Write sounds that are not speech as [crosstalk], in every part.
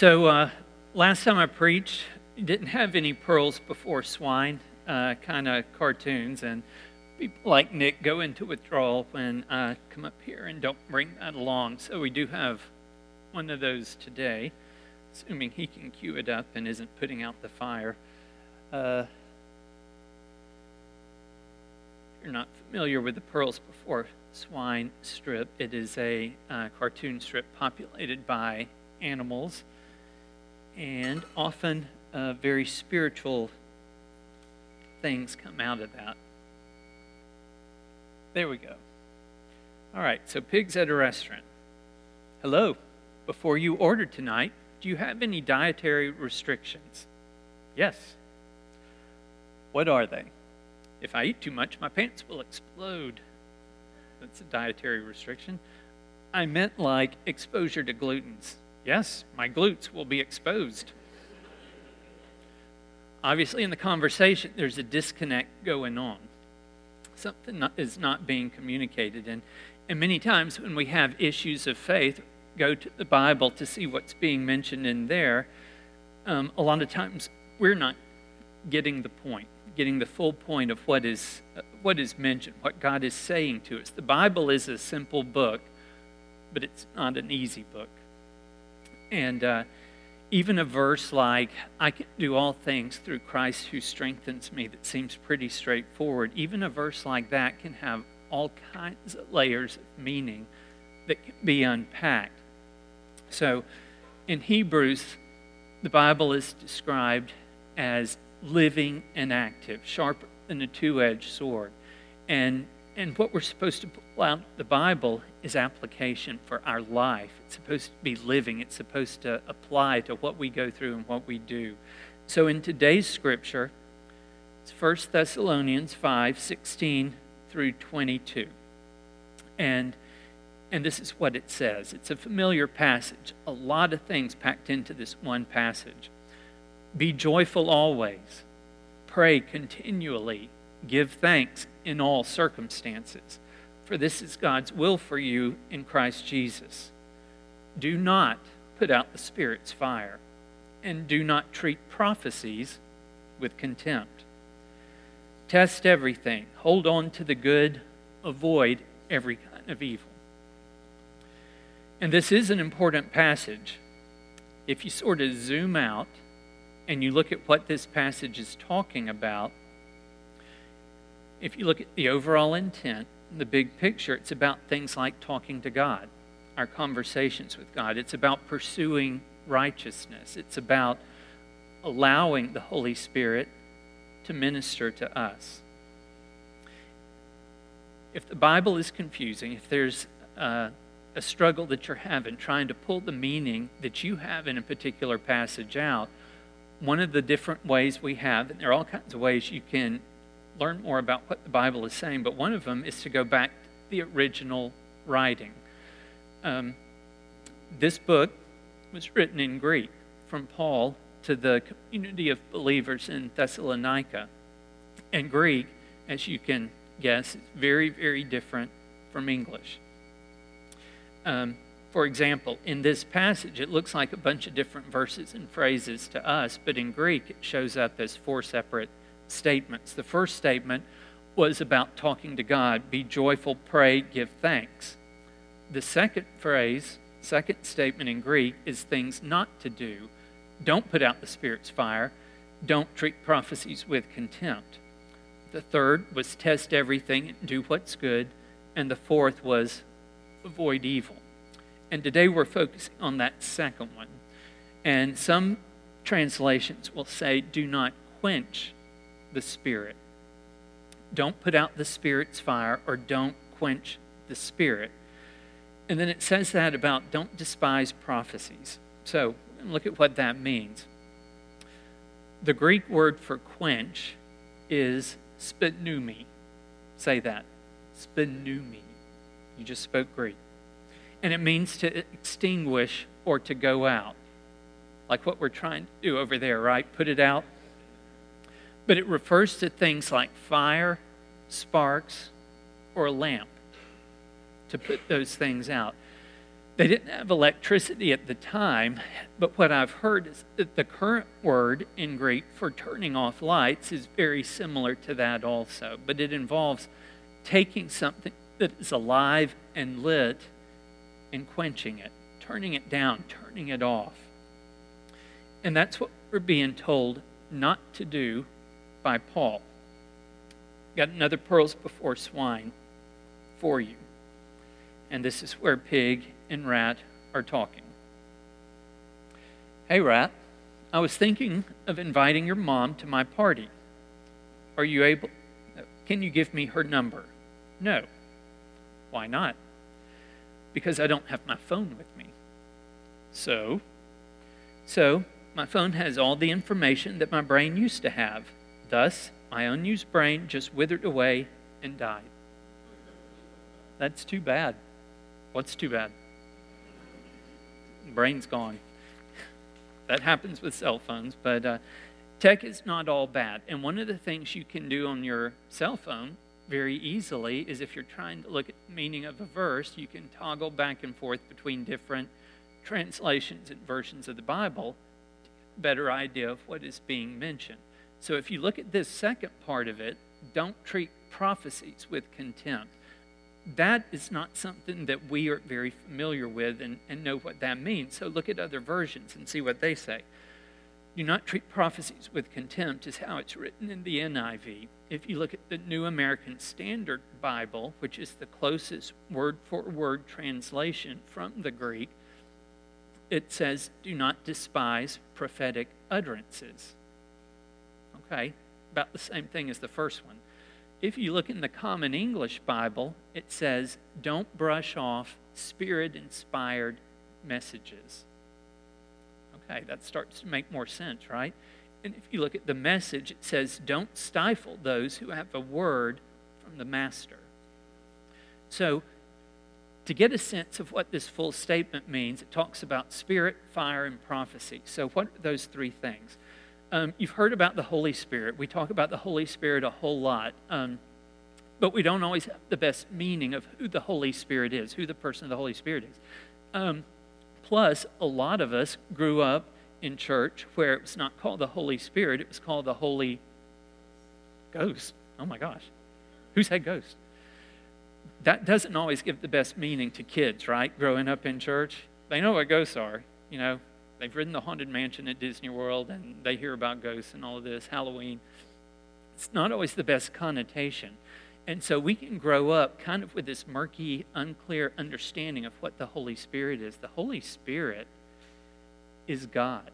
So, uh, last time I preached, didn't have any pearls before swine uh, kind of cartoons, and people like Nick go into withdrawal when I come up here and don't bring that along. So, we do have one of those today, assuming he can cue it up and isn't putting out the fire. Uh, if you're not familiar with the Pearls Before Swine strip, it is a uh, cartoon strip populated by animals and often uh, very spiritual things come out of that. There we go. All right, so pigs at a restaurant. Hello. Before you order tonight, do you have any dietary restrictions? Yes. What are they? If I eat too much, my pants will explode. That's a dietary restriction. I meant like exposure to glutens. Yes, my glutes will be exposed. Obviously, in the conversation, there's a disconnect going on. Something not, is not being communicated. And, and many times when we have issues of faith, go to the Bible to see what's being mentioned in there. Um, a lot of times we're not getting the point, getting the full point of what is, uh, what is mentioned, what God is saying to us. The Bible is a simple book, but it's not an easy book. And uh, even a verse like, I can do all things through Christ who strengthens me, that seems pretty straightforward, even a verse like that can have all kinds of layers of meaning that can be unpacked. So in Hebrews, the Bible is described as living and active, sharper than a two edged sword. And and what we're supposed to pull out the Bible is application for our life. It's supposed to be living. It's supposed to apply to what we go through and what we do. So in today's scripture, it's 1 Thessalonians 5, 16 through 22. And and this is what it says. It's a familiar passage. A lot of things packed into this one passage. Be joyful always. Pray continually Give thanks in all circumstances, for this is God's will for you in Christ Jesus. Do not put out the Spirit's fire, and do not treat prophecies with contempt. Test everything, hold on to the good, avoid every kind of evil. And this is an important passage. If you sort of zoom out and you look at what this passage is talking about, if you look at the overall intent, the big picture, it's about things like talking to God, our conversations with God. It's about pursuing righteousness. It's about allowing the Holy Spirit to minister to us. If the Bible is confusing, if there's a struggle that you're having trying to pull the meaning that you have in a particular passage out, one of the different ways we have, and there are all kinds of ways you can learn more about what the Bible is saying, but one of them is to go back to the original writing. Um, this book was written in Greek from Paul to the community of believers in Thessalonica. And Greek, as you can guess, is very, very different from English. Um, for example, in this passage, it looks like a bunch of different verses and phrases to us, but in Greek, it shows up as four separate statements. The first statement was about talking to God be joyful, pray, give thanks. The second phrase, second statement in Greek, is things not to do. Don't put out the Spirit's fire. Don't treat prophecies with contempt. The third was test everything and do what's good. And the fourth was avoid evil. And today we're focusing on that second one. And some translations will say, do not quench the Spirit. Don't put out the Spirit's fire or don't quench the Spirit. And then it says that about don't despise prophecies. So look at what that means. The Greek word for quench is spinumi. Say that. Spinumi. You just spoke Greek. And it means to extinguish or to go out. Like what we're trying to do over there, right? Put it out, but it refers to things like fire, sparks, or a lamp to put those things out. They didn't have electricity at the time, but what I've heard is that the current word in Greek for turning off lights is very similar to that also, but it involves taking something that is alive and lit and quenching it, turning it down, turning it off. And that's what we're being told not to do by Paul. Got another pearls before swine for you. And this is where pig and rat are talking. Hey, rat, I was thinking of inviting your mom to my party. Are you able? Can you give me her number? No. Why not? Because I don't have my phone with me. So, so my phone has all the information that my brain used to have. Thus, my unused brain just withered away and died. That's too bad. What's too bad? Brain's gone. That happens with cell phones, but uh, tech is not all bad. And one of the things you can do on your cell phone very easily is if you're trying to look at the meaning of a verse, you can toggle back and forth between different translations and versions of the Bible to get better idea of what is being mentioned. So if you look at this second part of it, don't treat prophecies with contempt. That is not something that we are very familiar with and, and know what that means. So look at other versions and see what they say. Do not treat prophecies with contempt, is how it's written in the NIV. If you look at the New American Standard Bible, which is the closest word for word translation from the Greek, it says, do not despise prophetic utterances. Okay, about the same thing as the first one. If you look in the Common English Bible, it says, don't brush off spirit inspired messages. Okay, that starts to make more sense, right? And if you look at the message, it says, don't stifle those who have a word from the Master. So, to get a sense of what this full statement means, it talks about spirit, fire, and prophecy. So, what are those three things? Um, you've heard about the Holy Spirit. We talk about the Holy Spirit a whole lot, um, but we don't always have the best meaning of who the Holy Spirit is, who the person of the Holy Spirit is. Um, plus, a lot of us grew up in church where it was not called the Holy Spirit, it was called the Holy Ghost. Oh my gosh. Who said ghost? that doesn't always give the best meaning to kids, right? Growing up in church. They know what ghosts are. You know, they've ridden the Haunted Mansion at Disney World and they hear about ghosts and all of this, Halloween. It's not always the best connotation. And so we can grow up kind of with this murky, unclear understanding of what the Holy Spirit is. The Holy Spirit is God.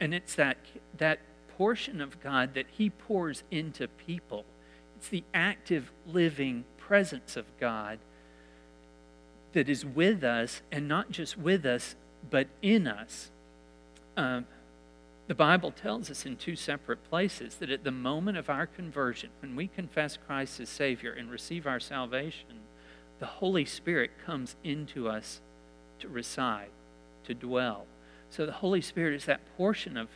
And it's that, that portion of God that He pours into people. It's the active, living presence of God that is with us, and not just with us, but in us. Um, the Bible tells us in two separate places that at the moment of our conversion, when we confess Christ as Savior and receive our salvation, the Holy Spirit comes into us to reside, to dwell. So the Holy Spirit is that portion of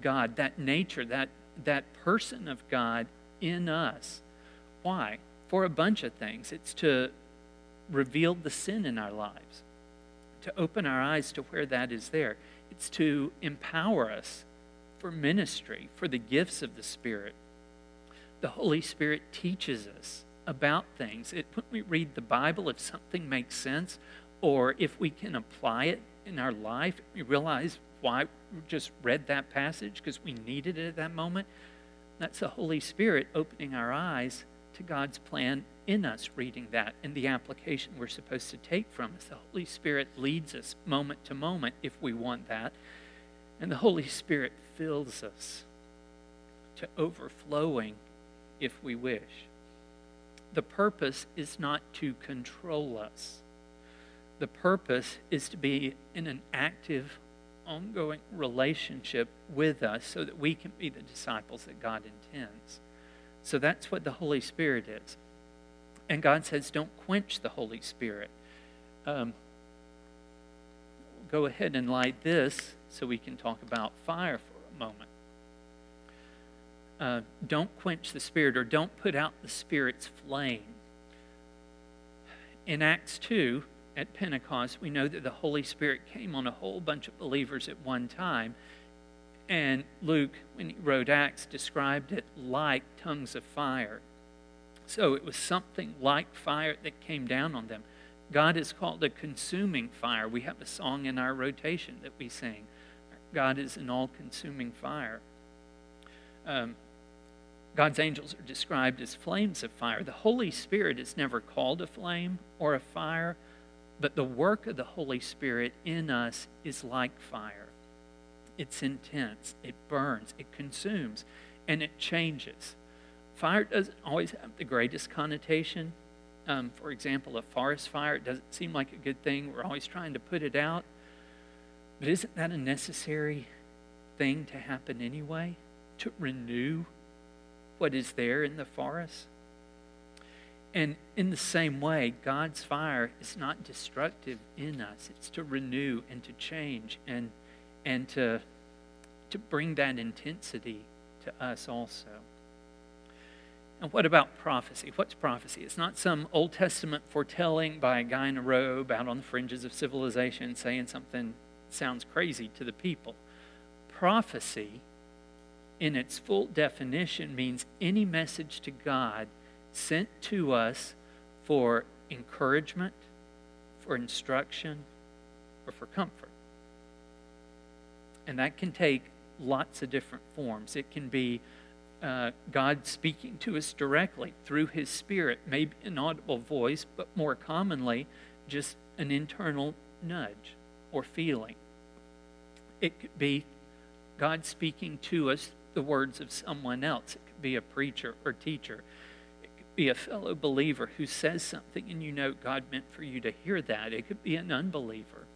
God, that nature, that, that person of God in us. Why? for a bunch of things. It's to reveal the sin in our lives, to open our eyes to where that is there. It's to empower us for ministry, for the gifts of the Spirit. The Holy Spirit teaches us about things. It, when we read the Bible, if something makes sense, or if we can apply it in our life, we realize why we just read that passage because we needed it at that moment. That's the Holy Spirit opening our eyes to God's plan in us reading that and the application we're supposed to take from us. The Holy Spirit leads us moment to moment if we want that. And the Holy Spirit fills us to overflowing if we wish. The purpose is not to control us. The purpose is to be in an active, ongoing relationship with us so that we can be the disciples that God intends. So that's what the Holy Spirit is. And God says, don't quench the Holy Spirit. Um, go ahead and light this so we can talk about fire for a moment. Uh, don't quench the Spirit or don't put out the Spirit's flame. In Acts 2, at Pentecost, we know that the Holy Spirit came on a whole bunch of believers at one time. And Luke, when he wrote Acts, described it like tongues of fire. So it was something like fire that came down on them. God is called a consuming fire. We have a song in our rotation that we sing. God is an all consuming fire. Um, God's angels are described as flames of fire. The Holy Spirit is never called a flame or a fire, but the work of the Holy Spirit in us is like fire. It's intense, it burns, it consumes, and it changes. Fire doesn't always have the greatest connotation. Um, for example, a forest fire, it doesn't seem like a good thing. We're always trying to put it out. But isn't that a necessary thing to happen anyway? To renew what is there in the forest? And in the same way, God's fire is not destructive in us. It's to renew and to change and, and to, to bring that intensity to us also. And what about prophecy? What's prophecy? It's not some Old Testament foretelling by a guy in a robe out on the fringes of civilization saying something sounds crazy to the people. Prophecy, in its full definition, means any message to God sent to us for encouragement, for instruction, or for comfort. And that can take lots of different forms. It can be uh, God speaking to us directly through His Spirit, maybe an audible voice, but more commonly, just an internal nudge or feeling. It could be God speaking to us the words of someone else. It could be a preacher or teacher It could be a fellow believer who says something and you know God meant for you to hear that. It could be an unbeliever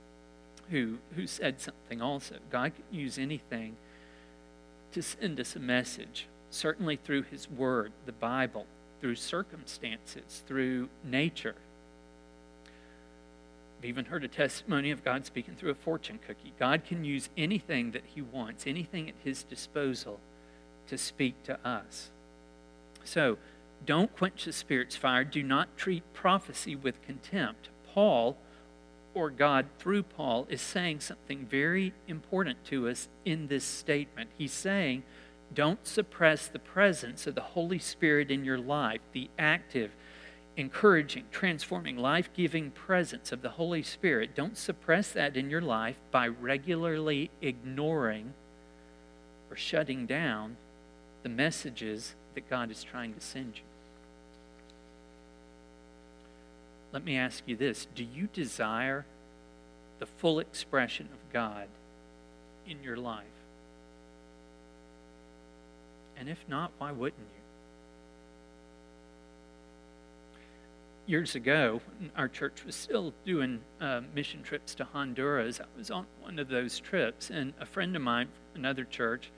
who, who said something also. God can use anything to send us a message, certainly through His Word, the Bible, through circumstances, through nature. I've even heard a testimony of God speaking through a fortune cookie. God can use anything that He wants, anything at His disposal to speak to us. So, don't quench the Spirit's fire. Do not treat prophecy with contempt. Paul, or God through Paul, is saying something very important to us in this statement. He's saying, don't suppress the presence of the Holy Spirit in your life, the active, encouraging, transforming, life giving presence of the Holy Spirit. Don't suppress that in your life by regularly ignoring or shutting down the messages that God is trying to send you. Let me ask you this Do you desire the full expression of God in your life? And if not, why wouldn't you? Years ago, our church was still doing uh, mission trips to Honduras. I was on one of those trips, and a friend of mine from another church,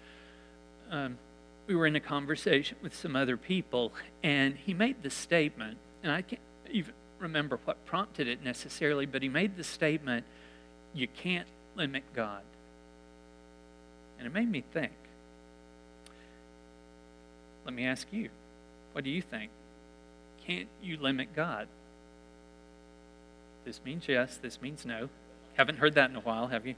um, we were in a conversation with some other people, and he made the statement, and I can't even remember what prompted it necessarily, but he made the statement, You can't limit God. And it made me think. Let me ask you, what do you think? Can't you limit God? This means yes, this means no. Haven't heard that in a while, have you?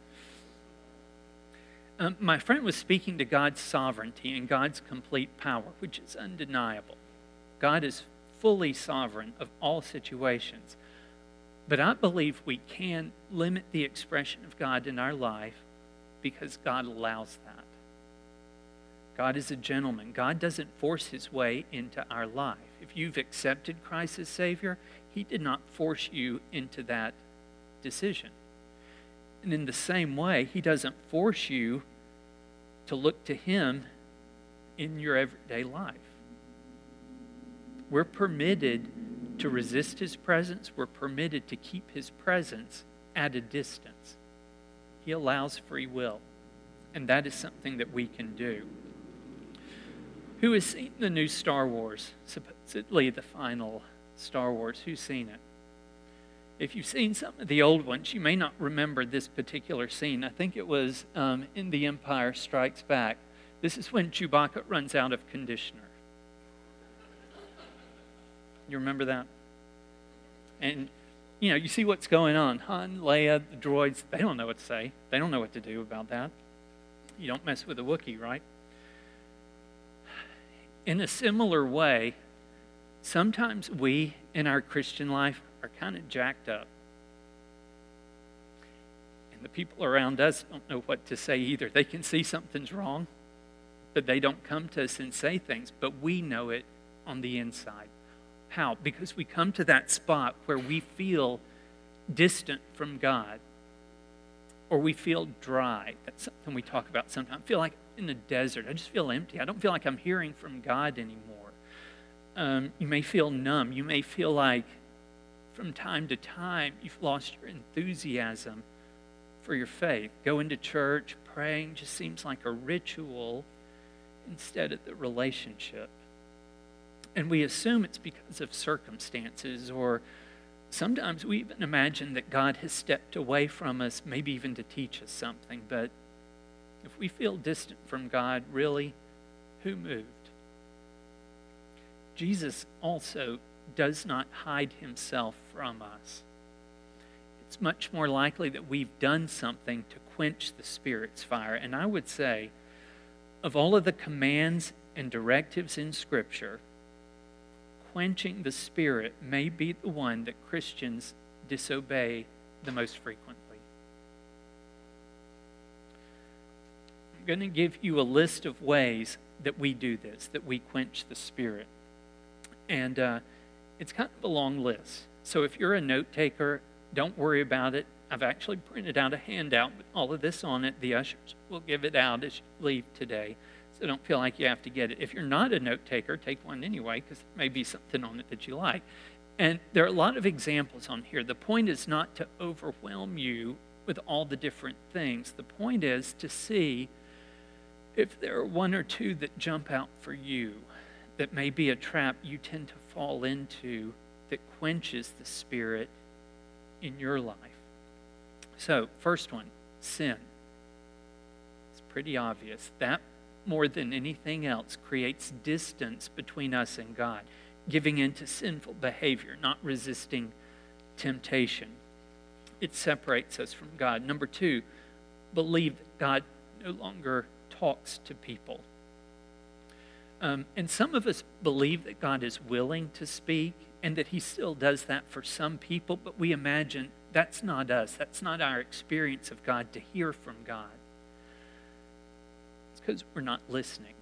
Um, my friend was speaking to God's sovereignty and God's complete power, which is undeniable. God is fully sovereign of all situations. But I believe we can limit the expression of God in our life because God allows that. God is a gentleman. God doesn't force his way into our life. If you've accepted Christ as Savior, he did not force you into that decision. And in the same way, he doesn't force you to look to him in your everyday life. We're permitted to resist his presence, we're permitted to keep his presence at a distance. He allows free will, and that is something that we can do. Who has seen the new Star Wars, supposedly the final Star Wars? Who's seen it? If you've seen some of the old ones, you may not remember this particular scene. I think it was um, in The Empire Strikes Back. This is when Chewbacca runs out of conditioner. You remember that? And you know, you see what's going on. Han, Leia, the droids, they don't know what to say. They don't know what to do about that. You don't mess with a Wookiee, right? In a similar way, sometimes we in our Christian life are kind of jacked up. And the people around us don't know what to say either. They can see something's wrong, but they don't come to us and say things, but we know it on the inside. How? Because we come to that spot where we feel distant from God or we feel dry. That's something we talk about sometimes. I feel like in the desert. I just feel empty. I don't feel like I'm hearing from God anymore. Um, you may feel numb. You may feel like from time to time you've lost your enthusiasm for your faith. Going to church, praying just seems like a ritual instead of the relationship. And we assume it's because of circumstances, or sometimes we even imagine that God has stepped away from us, maybe even to teach us something. But if we feel distant from God, really, who moved? Jesus also does not hide himself from us. It's much more likely that we've done something to quench the Spirit's fire. And I would say, of all of the commands and directives in Scripture, quenching the Spirit may be the one that Christians disobey the most frequently. I'm going to give you a list of ways that we do this, that we quench the Spirit. And uh, it's kind of a long list. So if you're a note taker, don't worry about it. I've actually printed out a handout with all of this on it. The ushers will give it out as you leave today. So don't feel like you have to get it. If you're not a note taker, take one anyway, because there may be something on it that you like. And there are a lot of examples on here. The point is not to overwhelm you with all the different things. The point is to see if there are one or two that jump out for you that may be a trap you tend to fall into that quenches the spirit in your life. So, first one sin. It's pretty obvious. That more than anything else, creates distance between us and God, giving in to sinful behavior, not resisting temptation. It separates us from God. Number two, believe that God no longer talks to people. Um, and some of us believe that God is willing to speak and that He still does that for some people, but we imagine that's not us. That's not our experience of God to hear from God because we're not listening.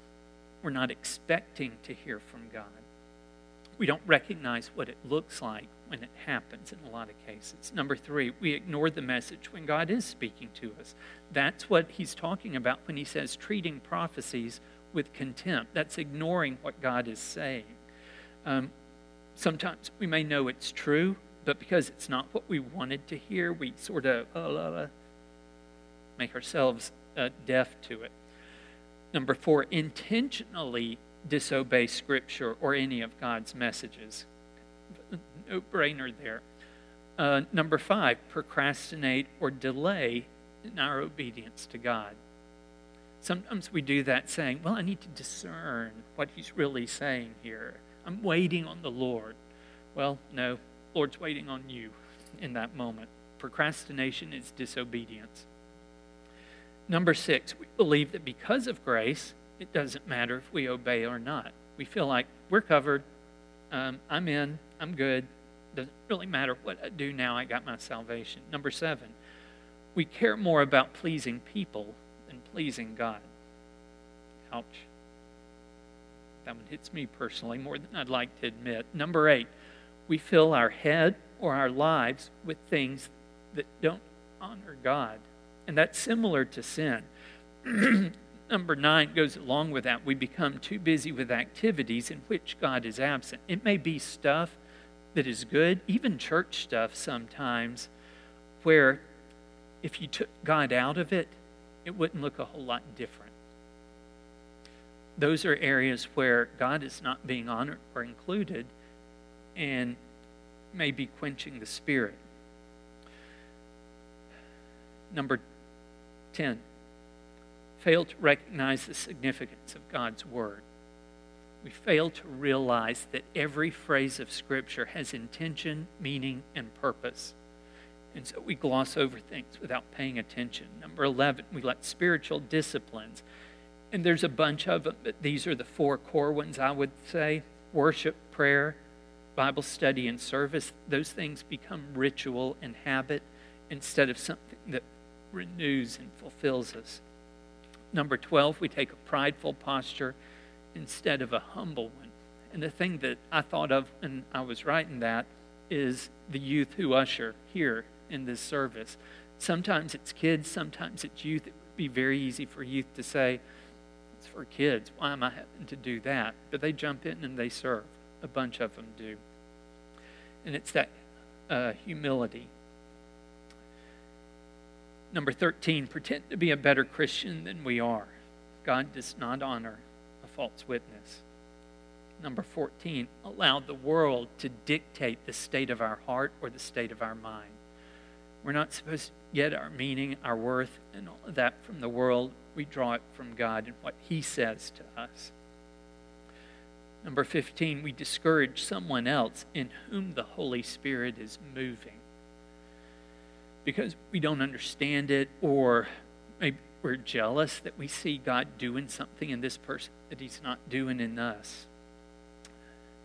We're not expecting to hear from God. We don't recognize what it looks like when it happens in a lot of cases. Number three, we ignore the message when God is speaking to us. That's what he's talking about when he says treating prophecies with contempt. That's ignoring what God is saying. Um, sometimes we may know it's true, but because it's not what we wanted to hear, we sort of uh, uh, make ourselves uh, deaf to it. Number four, intentionally disobey Scripture or any of God's messages. No brainer there. Uh, number five, procrastinate or delay in our obedience to God. Sometimes we do that saying, Well, I need to discern what He's really saying here. I'm waiting on the Lord. Well, no, Lord's waiting on you in that moment. Procrastination is disobedience. Number six, we believe that because of grace, it doesn't matter if we obey or not. We feel like we're covered. Um, I'm in. I'm good. Doesn't really matter what I do now. I got my salvation. Number seven, we care more about pleasing people than pleasing God. Ouch. That one hits me personally more than I'd like to admit. Number eight, we fill our head or our lives with things that don't honor God. And that's similar to sin. [clears throat] Number nine goes along with that. We become too busy with activities in which God is absent. It may be stuff that is good, even church stuff sometimes, where if you took God out of it, it wouldn't look a whole lot different. Those are areas where God is not being honored or included and may be quenching the spirit. Number 10. Fail to recognize the significance of God's Word. we fail to realize that every phrase of Scripture has intention, meaning, and purpose. And so we gloss over things without paying attention. Number 11, we let spiritual disciplines, and there's a bunch of them, but these are the four core ones I would say worship, prayer, Bible study, and service. Those things become ritual and habit instead of something that renews and fulfills us. Number 12, we take a prideful posture instead of a humble one. And the thing that I thought of when I was writing that is the youth who usher here in this service. Sometimes it's kids, sometimes it's youth. It would be very easy for youth to say, It's for kids. Why am I having to do that? But they jump in and they serve. A bunch of them do. And it's that uh, humility. Number 13, pretend to be a better Christian than we are. God does not honor a false witness. Number 14, allow the world to dictate the state of our heart or the state of our mind. We're not supposed to get our meaning, our worth, and all of that from the world. We draw it from God and what He says to us. Number 15, we discourage someone else in whom the Holy Spirit is moving because we don't understand it or maybe we're jealous that we see God doing something in this person that He's not doing in us.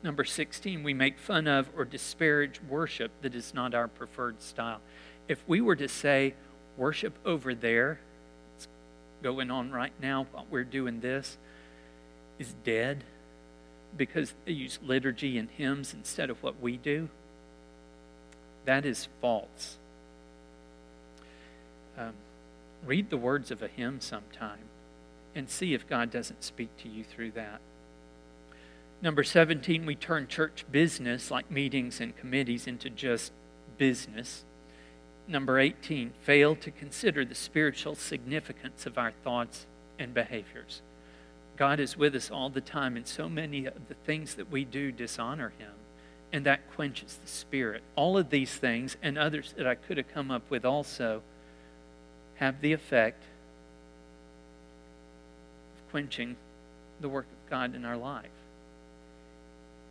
Number 16, we make fun of or disparage worship that is not our preferred style. If we were to say, worship over there, it's going on right now while we're doing this, is dead because they use liturgy and hymns instead of what we do, that is false. Um, read the words of a hymn sometime and see if God doesn't speak to you through that. Number 17, we turn church business, like meetings and committees, into just business. Number 18, fail to consider the spiritual significance of our thoughts and behaviors. God is with us all the time, and so many of the things that we do dishonor Him, and that quenches the Spirit. All of these things, and others that I could have come up with also, have the effect of quenching the work of God in our life.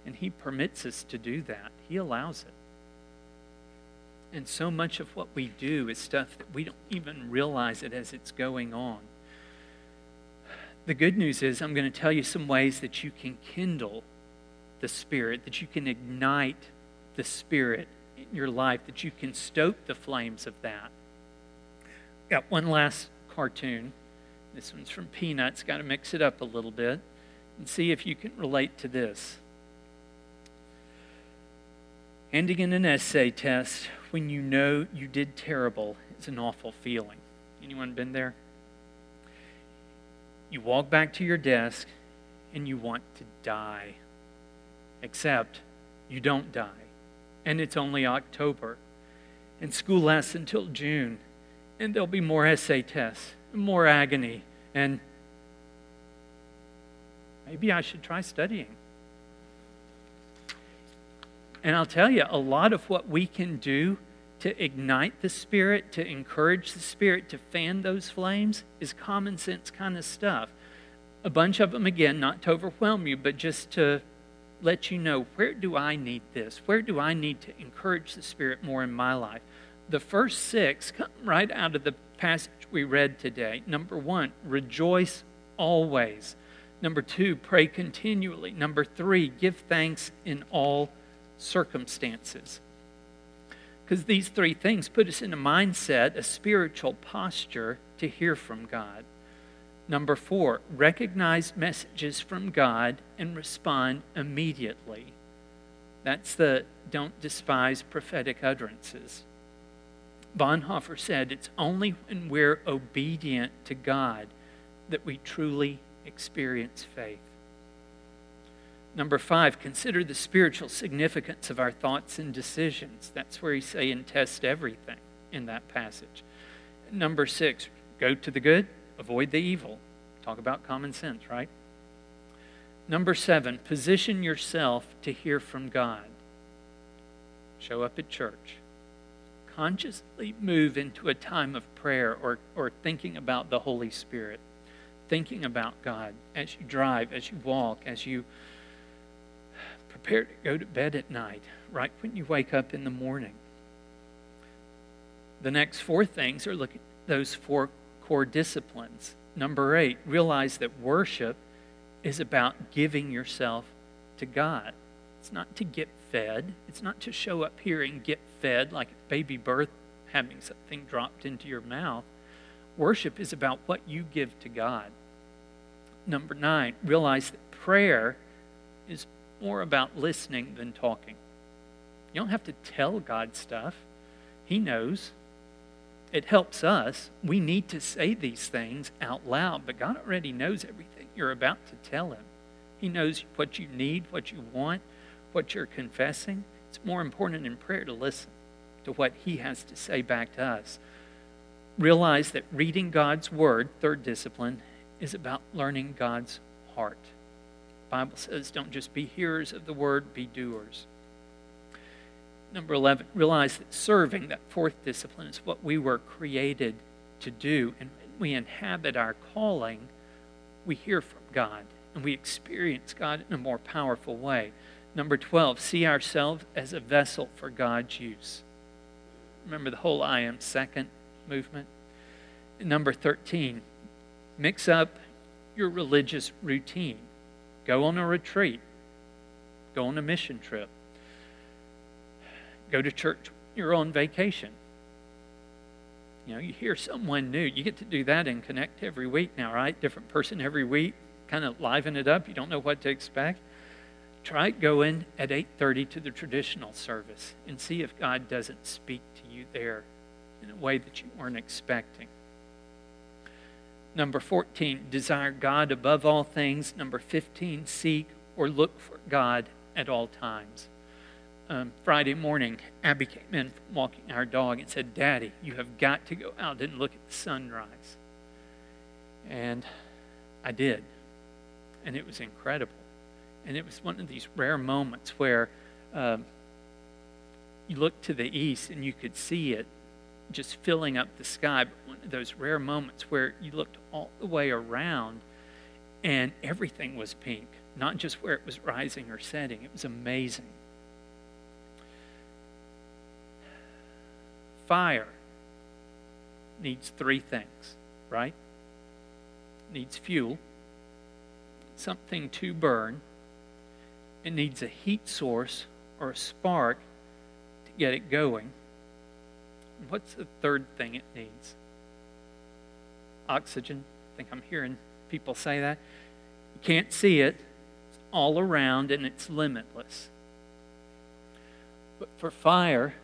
And He permits us to do that, He allows it. And so much of what we do is stuff that we don't even realize it as it's going on. The good news is, I'm going to tell you some ways that you can kindle the Spirit, that you can ignite the Spirit in your life, that you can stoke the flames of that. Got one last cartoon. This one's from Peanuts. Got to mix it up a little bit and see if you can relate to this. Ending in an essay test when you know you did terrible is an awful feeling. Anyone been there? You walk back to your desk and you want to die. Except you don't die. And it's only October. And school lasts until June. And there'll be more essay tests, more agony. And maybe I should try studying. And I'll tell you, a lot of what we can do to ignite the Spirit, to encourage the Spirit, to fan those flames is common sense kind of stuff. A bunch of them, again, not to overwhelm you, but just to let you know where do I need this? Where do I need to encourage the Spirit more in my life? The first six come right out of the passage we read today. Number one, rejoice always. Number two, pray continually. Number three, give thanks in all circumstances. Because these three things put us in a mindset, a spiritual posture to hear from God. Number four, recognize messages from God and respond immediately. That's the don't despise prophetic utterances. Bonhoeffer said it's only when we're obedient to God that we truly experience faith. Number five, consider the spiritual significance of our thoughts and decisions. That's where he's saying test everything in that passage. Number six, go to the good, avoid the evil. Talk about common sense, right? Number seven, position yourself to hear from God. Show up at church. Consciously move into a time of prayer or, or thinking about the Holy Spirit, thinking about God as you drive, as you walk, as you prepare to go to bed at night, right when you wake up in the morning. The next four things are look at those four core disciplines. Number eight, realize that worship is about giving yourself to God. It's not to get fed. It's not to show up here and get fed like baby birth having something dropped into your mouth. Worship is about what you give to God. Number nine, realize that prayer is more about listening than talking. You don't have to tell God stuff, He knows. It helps us. We need to say these things out loud, but God already knows everything you're about to tell Him. He knows what you need, what you want, what you're confessing. It's more important in prayer to listen to what He has to say back to us. Realize that reading God's Word, third discipline, is about learning God's heart. The Bible says, don't just be hearers of the Word, be doers. Number 11, realize that serving, that fourth discipline, is what we were created to do. And when we inhabit our calling, we hear from God and we experience God in a more powerful way. Number 12, see ourselves as a vessel for God's use. Remember the whole I am second movement? Number 13, mix up your religious routine. Go on a retreat, go on a mission trip go to church, you're on vacation. You know, you hear someone new. You get to do that and connect every week now, right? Different person every week, kind of liven it up. You don't know what to expect. Try going at 8:30 to the traditional service and see if God doesn't speak to you there in a way that you weren't expecting. Number 14, desire God above all things. Number 15, seek or look for God at all times um, Friday morning, Abby came in from walking our dog and said, Daddy, you have got to go out and look at the sunrise. And I did. And it was incredible. And it was one of these rare moments where um, you looked to the east and you could see it just filling up the sky. But one of those rare moments where you looked all the way around and everything was pink, not just where it was rising or setting. It was amazing. fire needs three things, right? It needs fuel, something to burn, it needs a heat source or a spark to get it going. What's the third thing it needs? Oxygen. I think I'm hearing people say that. You can't see it, it's all around and it's limitless. But for fire,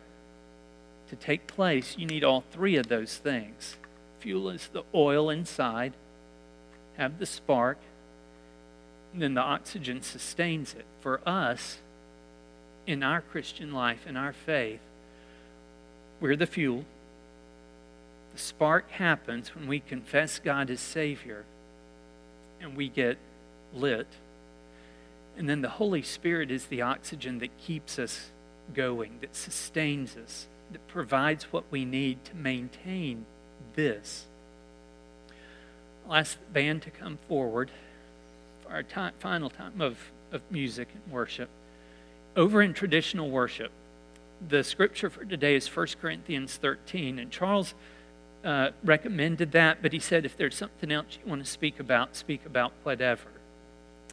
to take place, you need all three of those things. Fuel is the oil inside, have the spark, then the oxygen sustains it. For us, in our Christian life, in our faith, we're the fuel. The spark happens when we confess God as Savior and we get lit. And then the Holy Spirit is the oxygen that keeps us going, that sustains us that provides what we need to maintain this. I'll ask the band to come forward for our time, final time of, of music and worship. Over in traditional worship, the scripture for today is 1 Corinthians 13, and Charles uh, recommended that, but he said if there's something else you want to speak about, speak about whatever.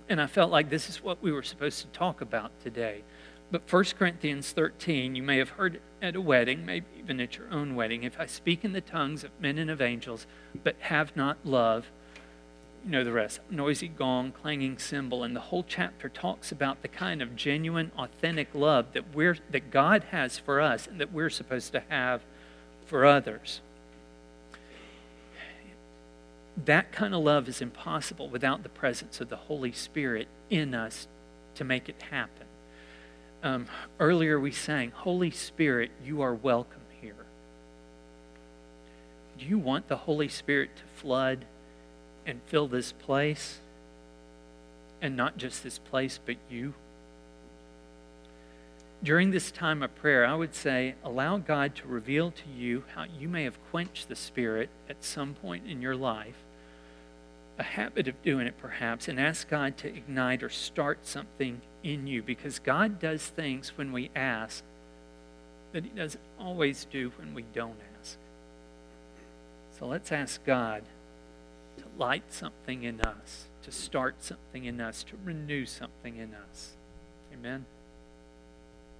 And I felt like this is what we were supposed to talk about today. But 1 Corinthians 13, you may have heard at a wedding, maybe even at your own wedding. If I speak in the tongues of men and of angels, but have not love, you know the rest noisy gong, clanging cymbal. And the whole chapter talks about the kind of genuine, authentic love that, we're, that God has for us and that we're supposed to have for others. That kind of love is impossible without the presence of the Holy Spirit in us to make it happen um, earlier we sang, Holy Spirit, you are welcome here. Do you want the Holy Spirit to flood and fill this place, and not just this place, but you. During this time of prayer, I would say allow God to reveal to you how you may have quenched the Spirit at some point in your life, a habit of doing it perhaps, and ask God to ignite or start something in you because God does things when we ask that He doesn't always do when we don't ask. So let's ask God light something in us, to start something in us, to renew something in us. Amen.